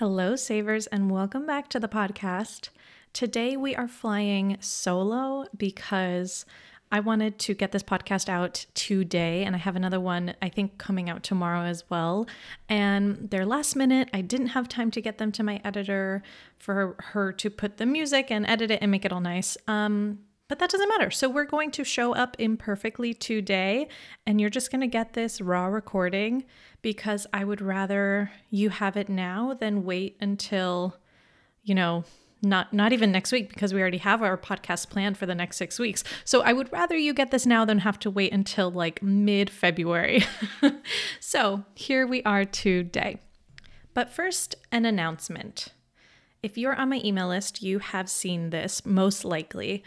Hello, savers, and welcome back to the podcast. Today we are flying solo because I wanted to get this podcast out today, and I have another one I think coming out tomorrow as well. And they're last minute. I didn't have time to get them to my editor for her to put the music and edit it and make it all nice. Um, but that doesn't matter. So we're going to show up imperfectly today, and you're just going to get this raw recording because I would rather you have it now than wait until, you know, not not even next week because we already have our podcast planned for the next 6 weeks. So I would rather you get this now than have to wait until like mid-February. so, here we are today. But first, an announcement. If you're on my email list, you have seen this most likely.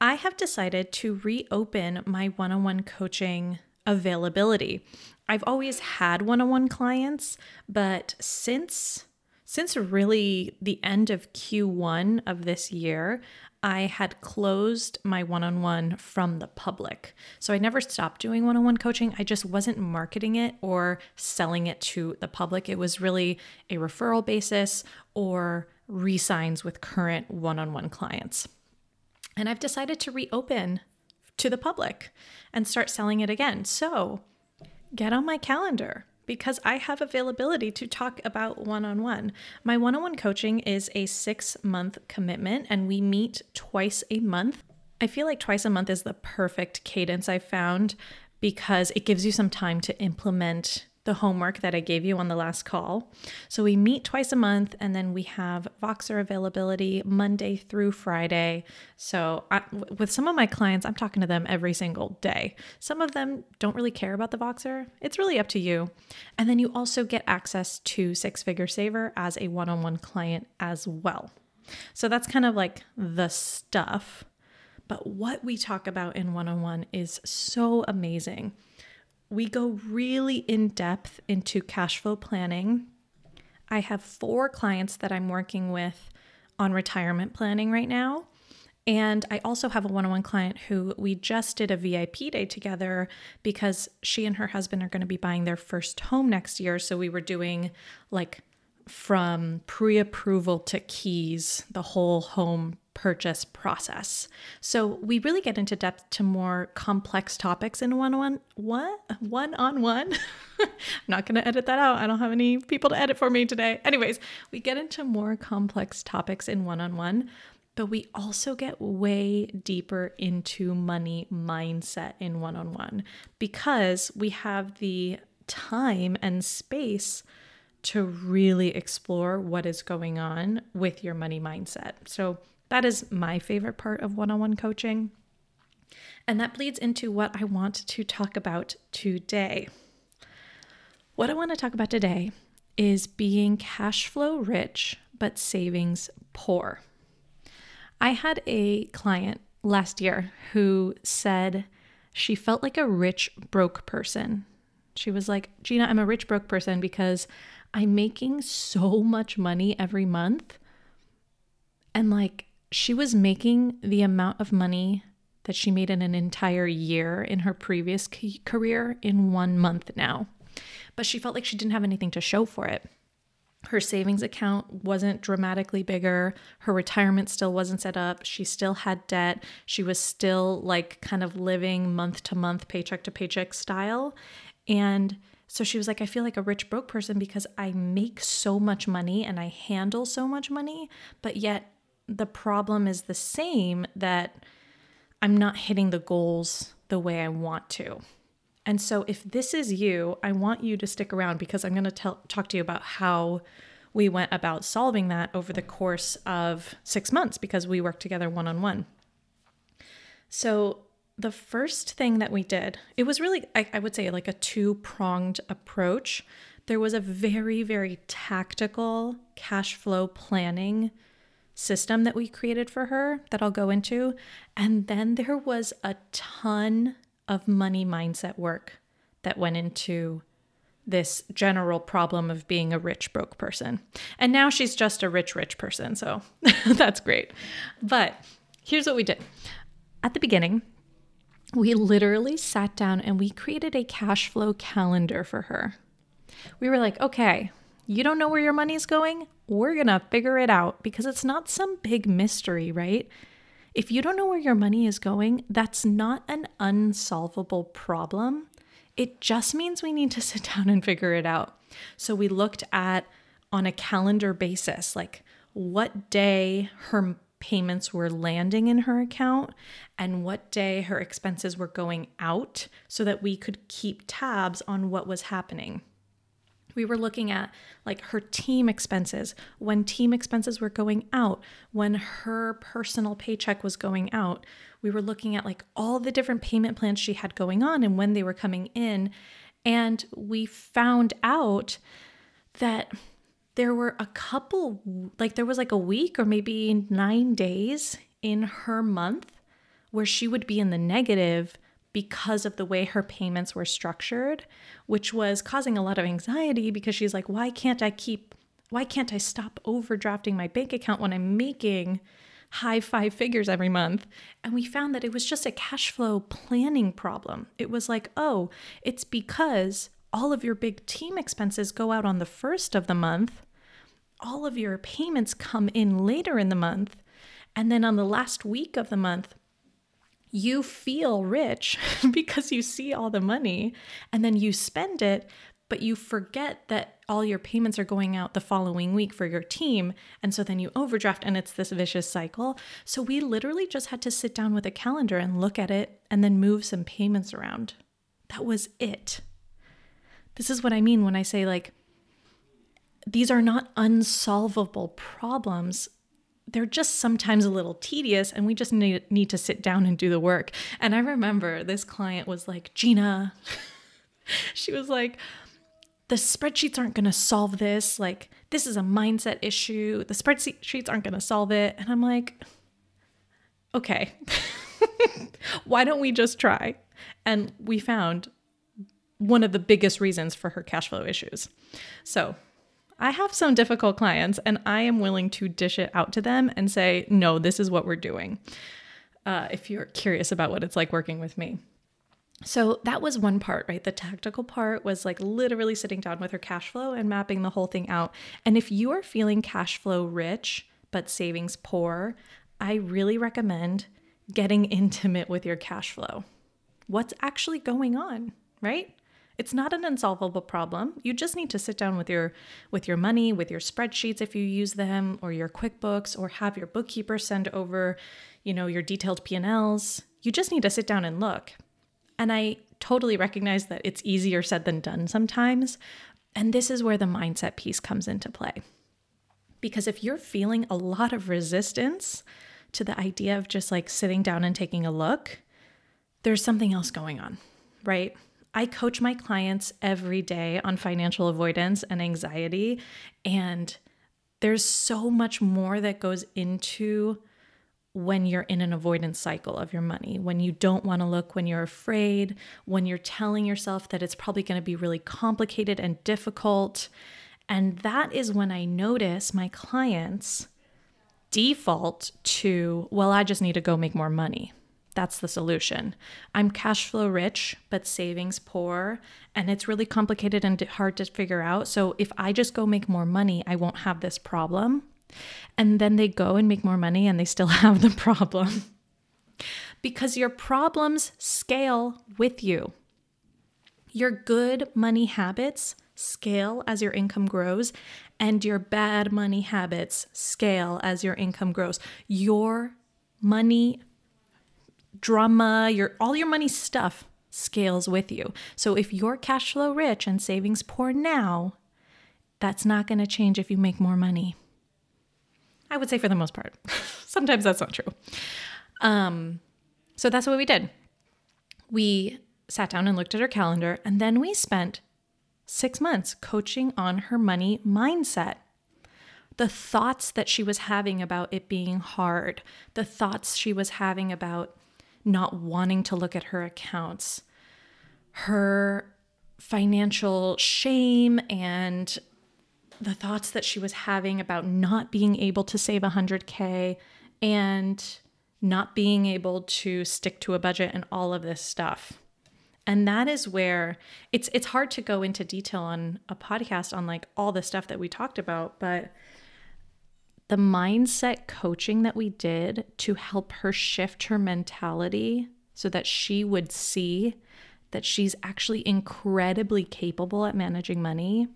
I have decided to reopen my one on one coaching availability. I've always had one on one clients, but since since really the end of Q1 of this year, I had closed my one on one from the public. So I never stopped doing one on one coaching. I just wasn't marketing it or selling it to the public. It was really a referral basis or re signs with current one on one clients. And I've decided to reopen to the public and start selling it again. So get on my calendar because I have availability to talk about one on one. My one on one coaching is a six month commitment and we meet twice a month. I feel like twice a month is the perfect cadence I found because it gives you some time to implement the homework that I gave you on the last call. So we meet twice a month and then we have Voxer availability Monday through Friday. So I, with some of my clients, I'm talking to them every single day. Some of them don't really care about the Voxer. It's really up to you. And then you also get access to Six Figure Saver as a one on one client as well. So that's kind of like the stuff. But what we talk about in one on one is so amazing we go really in depth into cash flow planning. I have four clients that I'm working with on retirement planning right now. And I also have a one on one client who we just did a VIP day together because she and her husband are going to be buying their first home next year. So we were doing like from pre approval to keys, the whole home purchase process. So we really get into depth to more complex topics in one on one one on one. I'm not going to edit that out. I don't have any people to edit for me today. Anyways, we get into more complex topics in one on one, but we also get way deeper into money mindset in one on one because we have the time and space to really explore what is going on with your money mindset. So that is my favorite part of one on one coaching. And that bleeds into what I want to talk about today. What I want to talk about today is being cash flow rich but savings poor. I had a client last year who said she felt like a rich broke person. She was like, Gina, I'm a rich broke person because I'm making so much money every month. And like, she was making the amount of money that she made in an entire year in her previous career in one month now. But she felt like she didn't have anything to show for it. Her savings account wasn't dramatically bigger. Her retirement still wasn't set up. She still had debt. She was still like kind of living month to month, paycheck to paycheck style. And so she was like, I feel like a rich broke person because I make so much money and I handle so much money, but yet the problem is the same that I'm not hitting the goals the way I want to. And so, if this is you, I want you to stick around because I'm going to tell, talk to you about how we went about solving that over the course of six months because we worked together one on one. So, the first thing that we did, it was really, I, I would say, like a two pronged approach. There was a very, very tactical cash flow planning system that we created for her that I'll go into. And then there was a ton of money mindset work that went into this general problem of being a rich broke person. And now she's just a rich rich person, so that's great. But here's what we did. At the beginning, we literally sat down and we created a cash flow calendar for her. We were like, "Okay, You don't know where your money's going? We're going to figure it out because it's not some big mystery, right? If you don't know where your money is going, that's not an unsolvable problem. It just means we need to sit down and figure it out. So we looked at on a calendar basis, like what day her payments were landing in her account and what day her expenses were going out so that we could keep tabs on what was happening. We were looking at like her team expenses, when team expenses were going out, when her personal paycheck was going out. We were looking at like all the different payment plans she had going on and when they were coming in. And we found out that there were a couple, like there was like a week or maybe nine days in her month where she would be in the negative because of the way her payments were structured, which was causing a lot of anxiety because she's like, why can't I keep, why can't I stop overdrafting my bank account when I'm making high five figures every month? And we found that it was just a cash flow planning problem. It was like, oh, it's because all of your big team expenses go out on the first of the month, all of your payments come in later in the month, and then on the last week of the month, you feel rich because you see all the money and then you spend it, but you forget that all your payments are going out the following week for your team. And so then you overdraft and it's this vicious cycle. So we literally just had to sit down with a calendar and look at it and then move some payments around. That was it. This is what I mean when I say, like, these are not unsolvable problems they're just sometimes a little tedious and we just need, need to sit down and do the work. And I remember this client was like, Gina, she was like, the spreadsheets aren't going to solve this. Like, this is a mindset issue. The spreadsheets aren't going to solve it. And I'm like, okay, why don't we just try? And we found one of the biggest reasons for her cash flow issues. So I have some difficult clients and I am willing to dish it out to them and say, no, this is what we're doing. Uh, if you're curious about what it's like working with me. So that was one part, right? The tactical part was like literally sitting down with her cash flow and mapping the whole thing out. And if you are feeling cash flow rich, but savings poor, I really recommend getting intimate with your cash flow. What's actually going on, right? It's not an unsolvable problem. You just need to sit down with your with your money, with your spreadsheets if you use them or your QuickBooks or have your bookkeeper send over, you know, your detailed P&Ls. You just need to sit down and look. And I totally recognize that it's easier said than done sometimes, and this is where the mindset piece comes into play. Because if you're feeling a lot of resistance to the idea of just like sitting down and taking a look, there's something else going on, right? I coach my clients every day on financial avoidance and anxiety. And there's so much more that goes into when you're in an avoidance cycle of your money, when you don't want to look, when you're afraid, when you're telling yourself that it's probably going to be really complicated and difficult. And that is when I notice my clients default to, well, I just need to go make more money. That's the solution. I'm cash flow rich, but savings poor, and it's really complicated and hard to figure out. So if I just go make more money, I won't have this problem. And then they go and make more money and they still have the problem. because your problems scale with you. Your good money habits scale as your income grows, and your bad money habits scale as your income grows. Your money drama, your all your money stuff scales with you. So if you're cash flow rich and savings poor now, that's not going to change if you make more money. I would say for the most part. Sometimes that's not true. Um, so that's what we did. We sat down and looked at her calendar, and then we spent six months coaching on her money mindset. The thoughts that she was having about it being hard, the thoughts she was having about not wanting to look at her accounts, her financial shame and the thoughts that she was having about not being able to save 100K and not being able to stick to a budget and all of this stuff. And that is where it's it's hard to go into detail on a podcast on like all the stuff that we talked about, but the mindset coaching that we did to help her shift her mentality so that she would see that she's actually incredibly capable at managing money.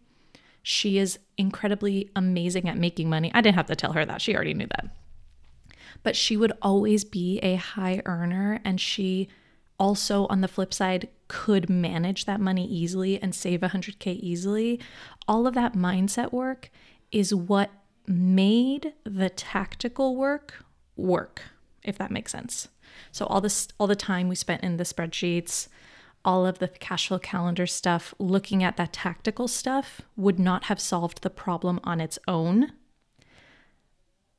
She is incredibly amazing at making money. I didn't have to tell her that, she already knew that. But she would always be a high earner, and she also, on the flip side, could manage that money easily and save 100K easily. All of that mindset work is what made the tactical work work, if that makes sense. So all this all the time we spent in the spreadsheets, all of the cash flow calendar stuff, looking at that tactical stuff would not have solved the problem on its own.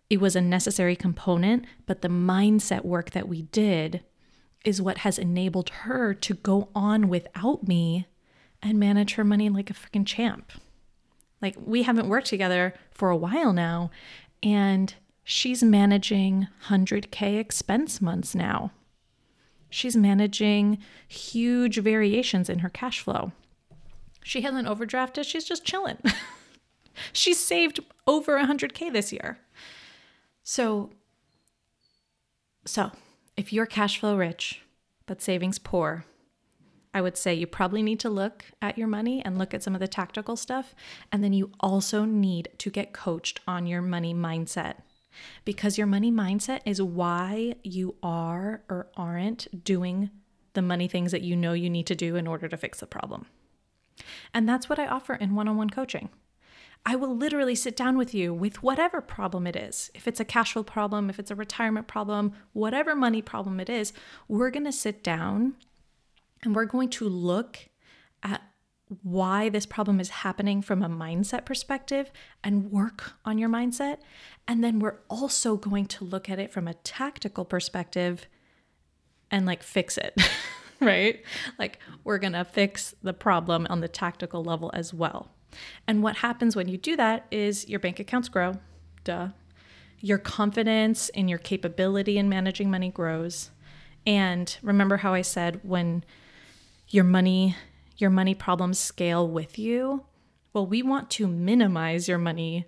It was a necessary component, but the mindset work that we did is what has enabled her to go on without me and manage her money like a freaking champ. Like, we haven't worked together for a while now, and she's managing 100K expense months now. She's managing huge variations in her cash flow. She hasn't overdrafted, she's just chilling. she's saved over 100K this year. So, so if you're cash flow rich, but savings poor, I would say you probably need to look at your money and look at some of the tactical stuff. And then you also need to get coached on your money mindset because your money mindset is why you are or aren't doing the money things that you know you need to do in order to fix the problem. And that's what I offer in one on one coaching. I will literally sit down with you with whatever problem it is. If it's a cash flow problem, if it's a retirement problem, whatever money problem it is, we're going to sit down and we're going to look at why this problem is happening from a mindset perspective and work on your mindset. And then we're also going to look at it from a tactical perspective and like fix it, right? Like we're going to fix the problem on the tactical level as well. And what happens when you do that is your bank accounts grow, duh. Your confidence in your capability in managing money grows. And remember how I said when your money your money problems scale with you? Well, we want to minimize your money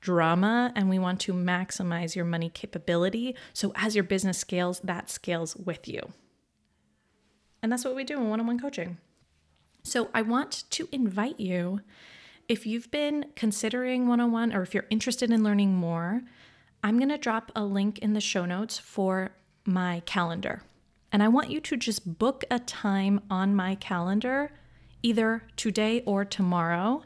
drama and we want to maximize your money capability. So as your business scales, that scales with you. And that's what we do in one on one coaching. So I want to invite you if you've been considering one on one or if you're interested in learning more, I'm going to drop a link in the show notes for my calendar. And I want you to just book a time on my calendar, either today or tomorrow.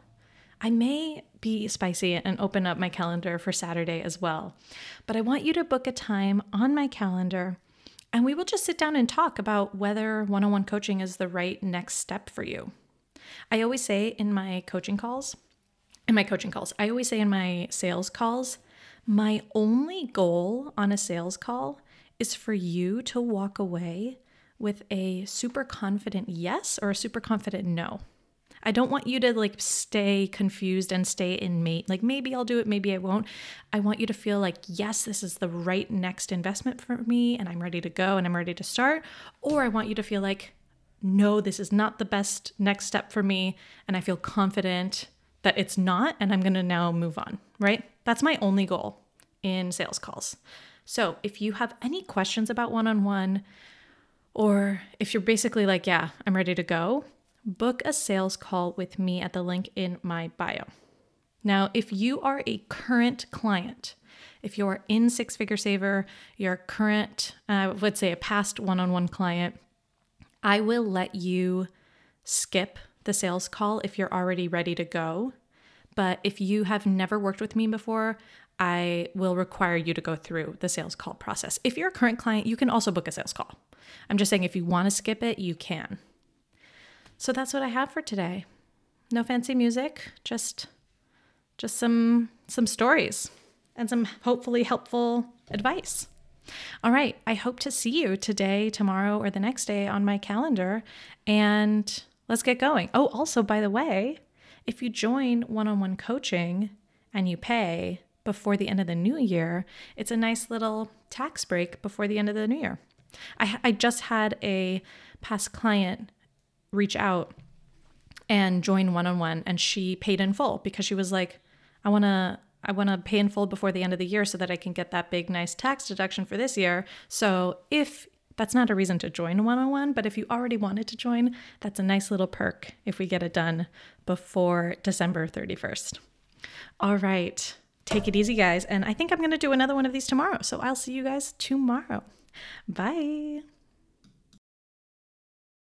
I may be spicy and open up my calendar for Saturday as well. But I want you to book a time on my calendar and we will just sit down and talk about whether one on one coaching is the right next step for you. I always say in my coaching calls, in my coaching calls, I always say in my sales calls, my only goal on a sales call is for you to walk away with a super confident yes or a super confident no. I don't want you to like stay confused and stay in mate. Like maybe I'll do it, maybe I won't. I want you to feel like, yes, this is the right next investment for me and I'm ready to go and I'm ready to start. Or I want you to feel like, no, this is not the best next step for me. And I feel confident that it's not. And I'm going to now move on, right? That's my only goal in sales calls. So if you have any questions about one on one, or if you're basically like, yeah, I'm ready to go, book a sales call with me at the link in my bio. Now, if you are a current client, if you're in Six Figure Saver, you're a current, uh, let's say a past one on one client, I will let you skip the sales call if you're already ready to go. But if you have never worked with me before, I will require you to go through the sales call process. If you're a current client, you can also book a sales call. I'm just saying if you want to skip it, you can. So that's what I have for today. No fancy music, just just some some stories and some hopefully helpful advice. All right. I hope to see you today, tomorrow, or the next day on my calendar. And let's get going. Oh, also, by the way, if you join one on one coaching and you pay before the end of the new year, it's a nice little tax break before the end of the new year. I, I just had a past client reach out and join one on one. And she paid in full because she was like, I want to. I want to pay in full before the end of the year so that I can get that big, nice tax deduction for this year. So, if that's not a reason to join one on one, but if you already wanted to join, that's a nice little perk if we get it done before December 31st. All right. Take it easy, guys. And I think I'm going to do another one of these tomorrow. So I'll see you guys tomorrow. Bye.